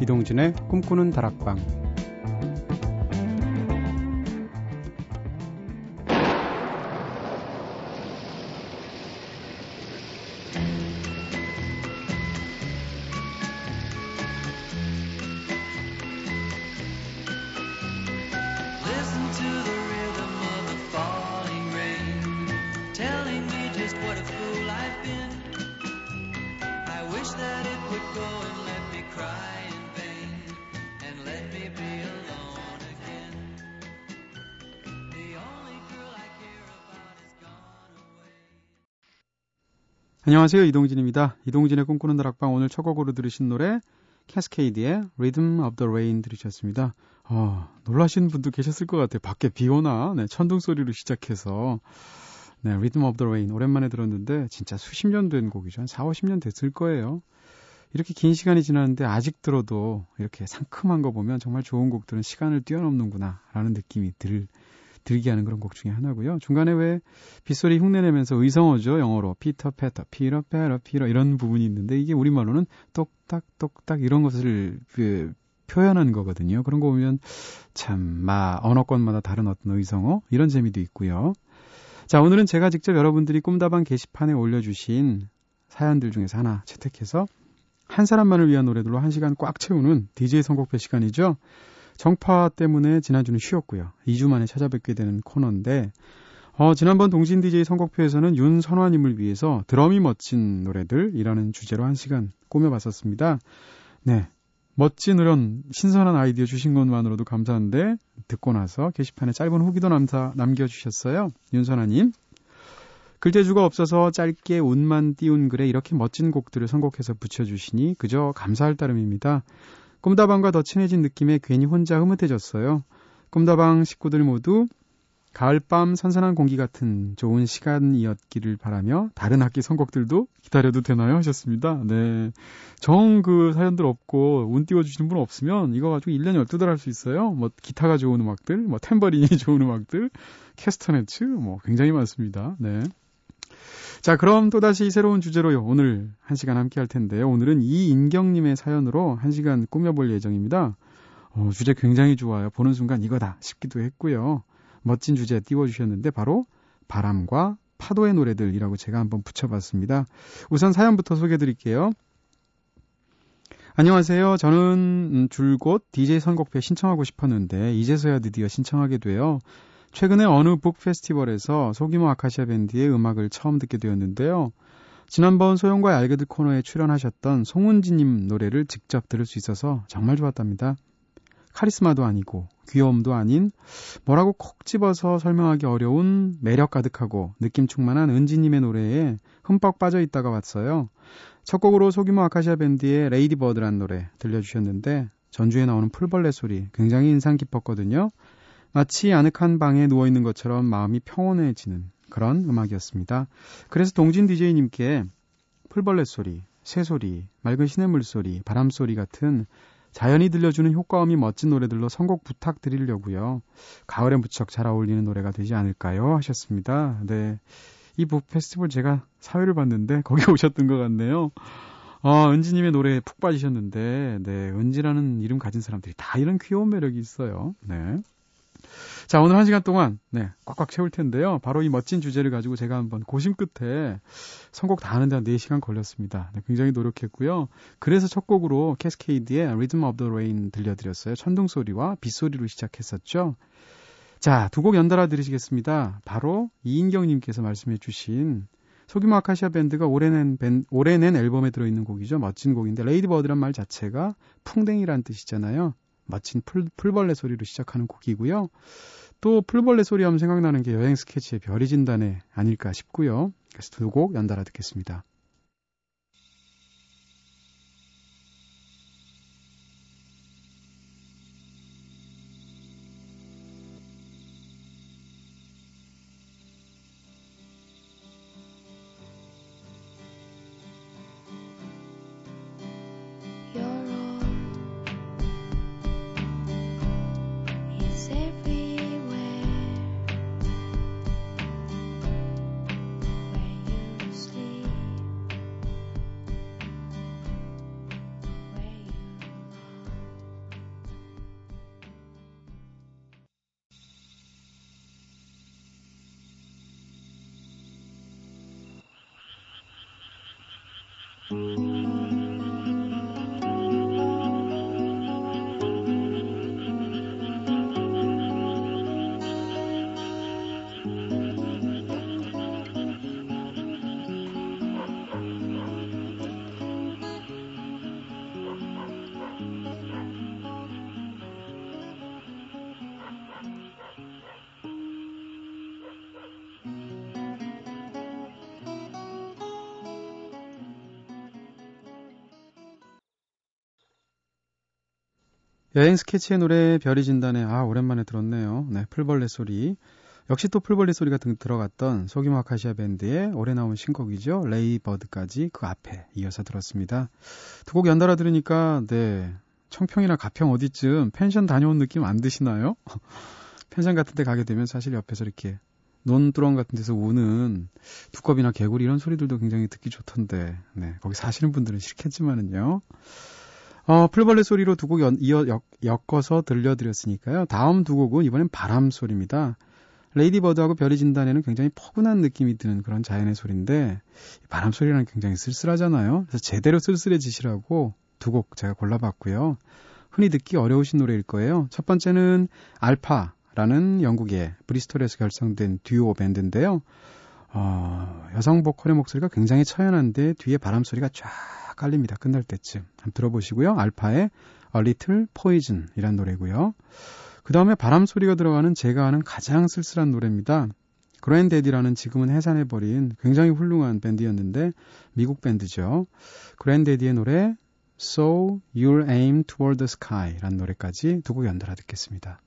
이동진의 꿈꾸는 다락방 안녕하세요. 이동진입니다. 이동진의 꿈꾸는 다락방 오늘 첫 곡으로 들으신 노래 캐스케이드의 Rhythm of the Rain 들으셨습니다. 어, 놀라신 분도 계셨을 것 같아요. 밖에 비 오나 네, 천둥 소리로 시작해서 네, Rhythm of the Rain 오랜만에 들었는데 진짜 수십 년 된 곡이죠. 한 4, 50년 됐을 거예요. 이렇게 긴 시간이 지났는데 아직 들어도 이렇게 상큼한 거 보면 정말 좋은 곡들은 시간을 뛰어넘는구나 라는 느낌이 들 들게 하는 그런 곡 중에 하나고요. 중간에 왜 빗소리 흉내내면서 의성어죠. 영어로 pitter patter pitter patter pitter 이런 부분이 있는데 이게 우리말로는 똑딱 똑딱 이런 것을 그 표현한 거거든요. 그런 거 보면 참 마 언어권마다 다른 어떤 의성어 이런 재미도 있고요. 자, 오늘은 제가 직접 여러분들이 꿈다방 게시판에 올려 주신 사연들 중에서 하나 채택해서 한 사람만을 위한 노래들로 한 시간 꽉 채우는 DJ 선곡표 시간이죠. 정파 때문에 지난주는 쉬었고요. 2주 만에 찾아뵙게 되는 코너인데 어, 지난번 동진 DJ 선곡표에서는 윤선화님을 위해서 드럼이 멋진 노래들이라는 주제로 한 시간 꾸며봤었습니다. 네. 멋진 이런 신선한 아이디어 주신 것만으로도 감사한데 듣고 나서 게시판에 짧은 후기도 남사, 남겨주셨어요. 윤선아님. 글재주가 없어서 짧게 운만 띄운 글에 이렇게 멋진 곡들을 선곡해서 붙여주시니 그저 감사할 따름입니다. 꿈다방과 더 친해진 느낌에 괜히 혼자 흐뭇해졌어요. 꿈다방 식구들 모두 가을밤 선선한 공기 같은 좋은 시간이었기를 바라며 다른 학기 선곡들도 기다려도 되나요? 하셨습니다. 네. 정 그 사연들 없고 운 띄워주시는 분 없으면 이거 가지고 1년 12달 할 수 있어요. 뭐 기타가 좋은 음악들, 뭐 템버린이 좋은 음악들, 캐스터네츠 뭐 굉장히 많습니다. 네. 자, 그럼 또다시 새로운 주제로 요. 오늘 한 시간 함께 할 텐데요. 오늘은 이인경님의 사연으로 한 시간 꾸며볼 예정입니다. 어, 주제 굉장히 좋아요. 보는 순간 이거다 싶기도 했고요. 멋진 주제 띄워주셨는데 바로 바람과 파도의 노래들이라고 제가 한번 붙여봤습니다. 우선 사연부터 소개해드릴게요. 안녕하세요. 저는 줄곧 DJ 선곡회 신청하고 싶었는데 이제서야 드디어 신청하게 돼요. 최근에 어느 북 페스티벌에서 소규모 아카시아 밴드의 음악을 처음 듣게 되었는데요. 지난번 소영과 알게들 코너에 출연하셨던 송은지님 노래를 직접 들을 수 있어서 정말 좋았답니다. 카리스마도 아니고 귀여움도 아닌 뭐라고 콕 집어서 설명하기 어려운 매력 가득하고 느낌 충만한 은지님의 노래에 흠뻑 빠져 있다가 왔어요. 첫 곡으로 소규모 아카시아 밴드의 Ladybird란 노래 들려주셨는데 전주에 나오는 풀벌레 소리 굉장히 인상 깊었거든요. 마치 아늑한 방에 누워 있는 것처럼 마음이 평온해지는 그런 음악이었습니다. 그래서 동진 DJ님께 풀벌레 소리, 새소리, 맑은 시냇물 소리, 바람 소리 같은 자연이 들려주는 효과음이 멋진 노래들로 선곡 부탁드리려고요. 가을에 무척 잘 어울리는 노래가 되지 않을까요? 하셨습니다. 네. 이 북 페스티벌 제가 사회를 봤는데 거기 오셨던 것 같네요. 어, 은지님의 노래에 푹 빠지셨는데, 네, 은지라는 이름 가진 사람들이 다 이런 귀여운 매력이 있어요. 네. 자, 오늘 한 시간 동안, 네, 꽉꽉 채울 텐데요. 바로 이 멋진 주제를 가지고 제가 한번 고심 끝에 선곡 다 하는데 한 4시간 걸렸습니다. 네, 굉장히 노력했고요. 그래서 첫 곡으로 캐스케이드의 Rhythm of the Rain 들려드렸어요. 천둥 소리와 빗소리로 시작했었죠. 자, 두 곡 연달아 들으시겠습니다. 바로 이인경님께서 말씀해 주신 소규모 아카시아 밴드가 올해 낸, 밴, 올해 낸 앨범에 들어있는 곡이죠. 멋진 곡인데, Ladybird란 말 자체가 풍뎅이란 뜻이잖아요. 마친 풀, 풀벌레 소리로 시작하는 곡이고요. 또 풀벌레 소리 하면 생각나는 게 여행 스케치의 별이 진다네 아닐까 싶고요. 그래서 두 곡 연달아 듣겠습니다. Mm-hmm. 여행 스케치의 노래 별이 진다네 아 오랜만에 들었네요. 네, 풀벌레 소리. 역시 또 풀벌레 소리가 등 들어갔던 소규모 아카시아 밴드의 올해 나온 신곡이죠. Ladybird까지 그 앞에 이어서 들었습니다. 두 곡 연달아 들으니까 네 청평이나 가평 어디쯤 펜션 다녀온 느낌 안 드시나요? 펜션 같은 데 가게 되면 사실 옆에서 이렇게 논두렁 같은 데서 우는 두꺼비나 개구리 이런 소리들도 굉장히 듣기 좋던데 네 거기 사시는 분들은 싫겠지만은요. 어, 풀벌레 소리로 두 곡 이어 엮어서 들려드렸으니까요. 다음 두 곡은 이번엔 바람 소리입니다. Ladybird하고 별이 진다네는 굉장히 포근한 느낌이 드는 그런 자연의 소리인데 바람 소리는 굉장히 쓸쓸하잖아요. 그래서 제대로 쓸쓸해지시라고 두 곡 제가 골라봤고요. 흔히 듣기 어려우신 노래일 거예요. 첫 번째는 알파라는 영국의 브리스톨에서 결성된 듀오 밴드인데요. 어, 여성 보컬의 목소리가 굉장히 처연한데 뒤에 바람 소리가 쫙 깔립니다. 끝날 때쯤. 한번 들어보시고요. 알파의 A Little Poison 이란 노래고요. 그 다음에 바람 소리가 들어가는 제가 아는 가장 쓸쓸한 노래입니다. 그랜데디라는 지금은 해산해버린 굉장히 훌륭한 밴드였는데 미국 밴드죠. 그랜데디의 노래 So You'll Aim Toward the Sky 라는 노래까지 두 곡 연달아 듣겠습니다.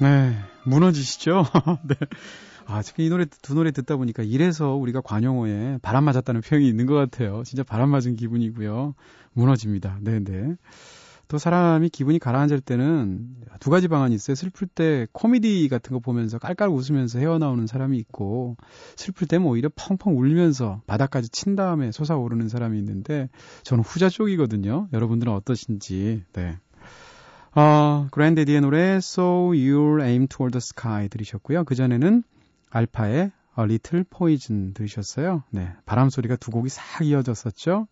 네, 무너지시죠? 네. 아, 지금 이 노래, 두 노래 듣다 보니까 이래서 우리가 관용어에 바람 맞았다는 표현이 있는 것 같아요. 진짜 바람 맞은 기분이고요. 무너집니다. 네네. 네. 또 사람이 기분이 가라앉을 때는 두 가지 방안이 있어요. 슬플 때 코미디 같은 거 보면서 깔깔 웃으면서 헤어나오는 사람이 있고, 슬플 때는 오히려 펑펑 울면서 바닥까지 친 다음에 솟아오르는 사람이 있는데, 저는 후자 쪽이거든요. 여러분들은 어떠신지, 네. 어, 그랜데디의 노래 So You'll Aim Toward the Sky 들으셨고요. 그전에는 알파의 A Little Poison 들으셨어요. 네, 바람 소리가 두 곡이 싹 이어졌었죠.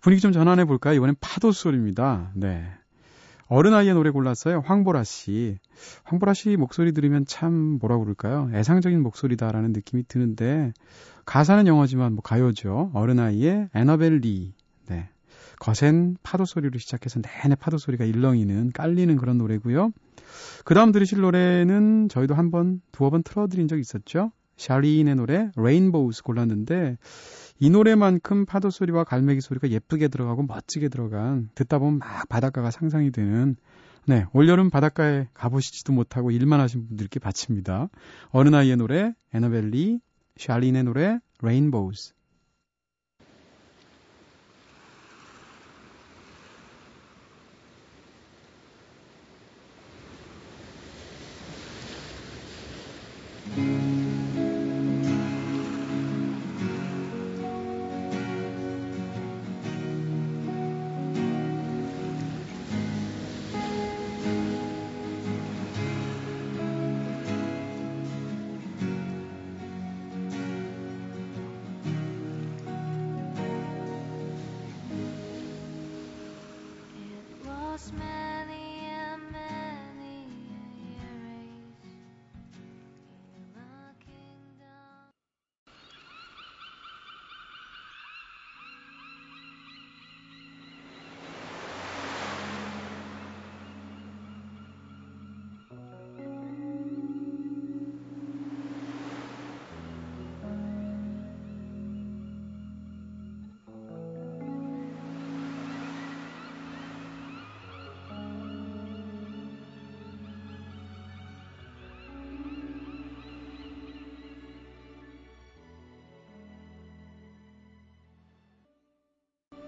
분위기 좀 전환해 볼까요? 이번엔 파도 소리입니다. 네. 어른아이의 노래 골랐어요. 황보라 씨. 황보라 씨 목소리 들으면 참 뭐라 그럴까요? 애상적인 목소리다라는 느낌이 드는데 가사는 영어지만 뭐 가요죠. 어른아이의 에너벨 리. 네. 거센 파도 소리로 시작해서 내내 파도 소리가 일렁이는 깔리는 그런 노래고요. 그 다음 들으실 노래는 저희도 한 번, 두어 번 틀어드린 적 있었죠. 샬린의 노래 Rainbows 골랐는데 이 노래만큼 파도 소리와 갈매기 소리가 예쁘게 들어가고 멋지게 들어간 듣다 보면 막 바닷가가 상상이 되는 네, 올여름 바닷가에 가보시지도 못하고 일만 하신 분들께 바칩니다. 어른아이의 노래 Annabel Lee, 샤린의 노래 레인보우스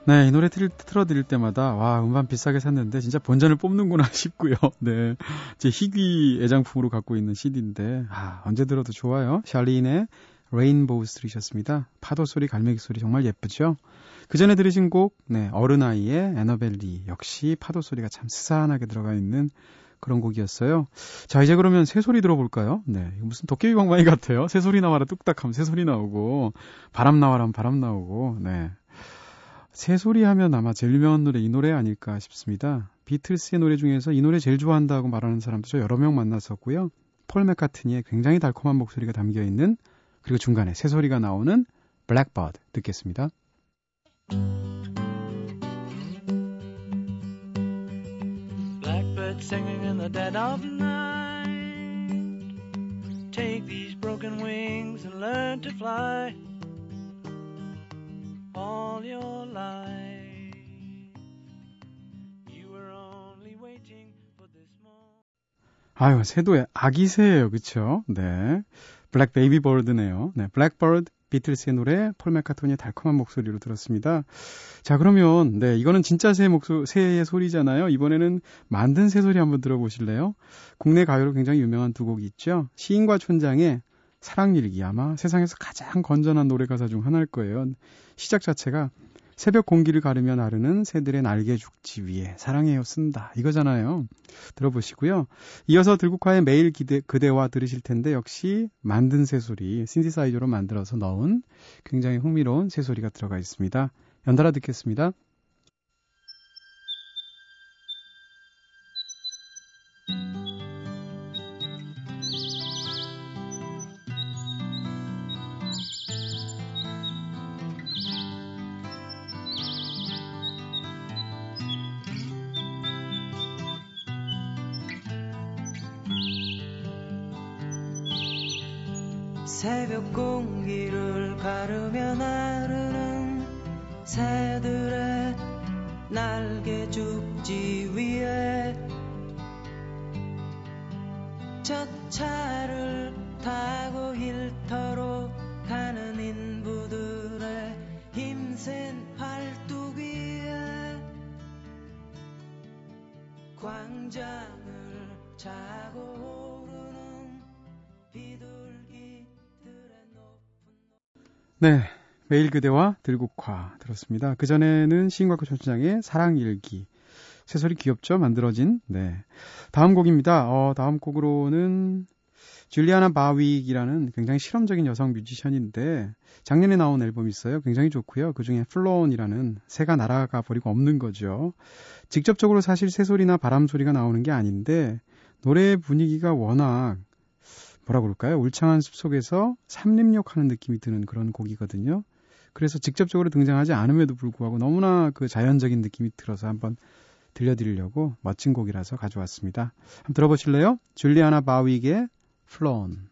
네, 이 노래 틀, 틀어드릴 때마다, 와, 음반 비싸게 샀는데, 진짜 본전을 뽑는구나 싶고요. 네. 제 희귀 애장품으로 갖고 있는 CD인데, 아, 언제 들어도 좋아요. 샬린의 Rainbows 들으셨습니다. 파도 소리, 갈매기 소리 정말 예쁘죠? 그 전에 들으신 곡, 네, 어른아이의 Annabel Lee. 역시 파도 소리가 참 스산하게 들어가 있는 그런 곡이었어요. 자, 이제 그러면 새소리 들어볼까요? 네. 무슨 도깨비 방망이 같아요. 새소리 나와라 뚝딱 하면 새소리 나오고, 바람 나와라 바람 나오고, 네. 새소리 하면 아마 제일 유명한 노래 이 노래 아닐까 싶습니다. 비틀스의 노래 중에서 이 노래 제일 좋아한다고 말하는 사람도 저 여러 명 만났었고요. 폴 맥카트니의 굉장히 달콤한 목소리가 담겨 있는 그리고 중간에 새소리가 나오는 블랙버드 듣겠습니다. Fly. 아유, 새도 아기 새예요. 그쵸? 네. black baby bird네요. 네. Blackbird 비틀스의 노래 폴 매카트니의 달콤한 목소리로 들었습니다. 자, 그러면 네, 이거는 진짜 새 목소 새의 소리잖아요. 이번에는 만든 새 소리 한번 들어보실래요? 국내 가요로 굉장히 유명한 두 곡이 있죠. 시인과 촌장의 사랑 일기 아마 세상에서 가장 건전한 노래 가사 중 하나일 거예요. 시작 자체가 새벽 공기를 가르며 나르는 새들의 날개 죽지 위에 사랑해요 쓴다 이거잖아요. 들어보시고요. 이어서 들국화의 매일 기대, 그대와 들으실 텐데 역시 만든 새소리 신디사이저로 만들어서 넣은 굉장히 흥미로운 새소리가 들어가 있습니다. 연달아 듣겠습니다. 새벽 공기를 가르며 나르는 새들의 날개 죽지 위에 저 차를 타고 일터로 가는 인부들의 힘센 팔뚝 위에 광장을 차고 네. 매일 그대와 들국화 들었습니다. 그전에는 시인과학 전시장의 사랑일기. 새소리 귀엽죠? 만들어진. 네. 다음 곡입니다. 어, 다음 곡으로는 줄리아나 바윅이라는 굉장히 실험적인 여성 뮤지션인데 작년에 나온 앨범이 있어요. 굉장히 좋고요. 그중에 플로온이라는 새가 날아가 버리고 없는 거죠. 직접적으로 사실 새소리나 바람 소리가 나오는 게 아닌데 노래 분위기가 워낙 뭐라 그럴까요? 울창한 숲 속에서 삼림욕하는 느낌이 드는 그런 곡이거든요. 그래서 직접적으로 등장하지 않음에도 불구하고 너무나 그 자연적인 느낌이 들어서 한번 들려드리려고 멋진 곡이라서 가져왔습니다. 한번 들어보실래요? 줄리아나 바윅의 플론.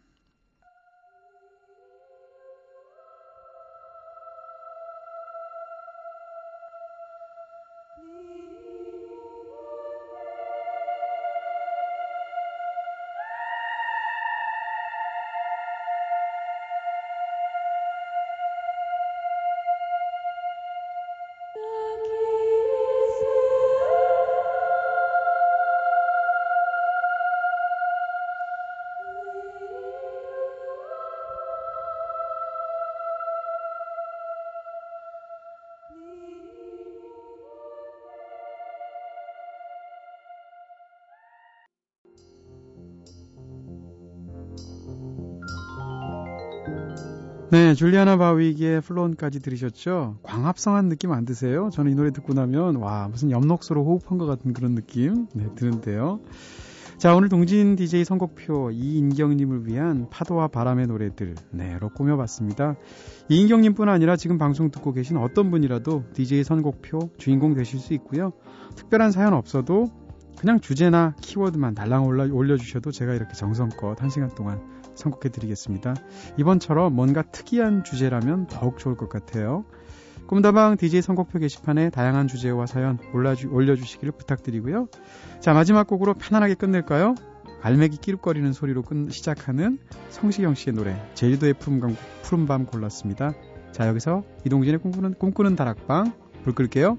네, 줄리아나 바위기의 플론까지 들으셨죠? 광합성한 느낌 안 드세요? 저는 이 노래 듣고 나면 와 무슨 엽록소로 호흡한 것 같은 그런 느낌 네, 드는데요. 자, 오늘 동진 DJ 선곡표 이인경님을 위한 파도와 바람의 노래들 네로 꾸며봤습니다. 이인경님 뿐 아니라 지금 방송 듣고 계신 어떤 분이라도 DJ 선곡표 주인공 되실 수 있고요. 특별한 사연 없어도 그냥 주제나 키워드만 달랑 올려주셔도 제가 이렇게 정성껏 한 시간 동안 선곡해 드리겠습니다. 이번처럼 뭔가 특이한 주제라면 더욱 좋을 것 같아요. 꿈다방 DJ 선곡표 게시판에 다양한 주제와 사연 올라주, 올려주시기를 부탁드리고요. 자, 마지막 곡으로 편안하게 끝낼까요? 갈매기 끼룩거리는 소리로 끝, 시작하는 성시경 씨의 노래, 제주도의 푸른밤, 푸른밤 골랐습니다. 자, 여기서 이동진의 꿈꾸는, 꿈꾸는 다락방 불 끌게요.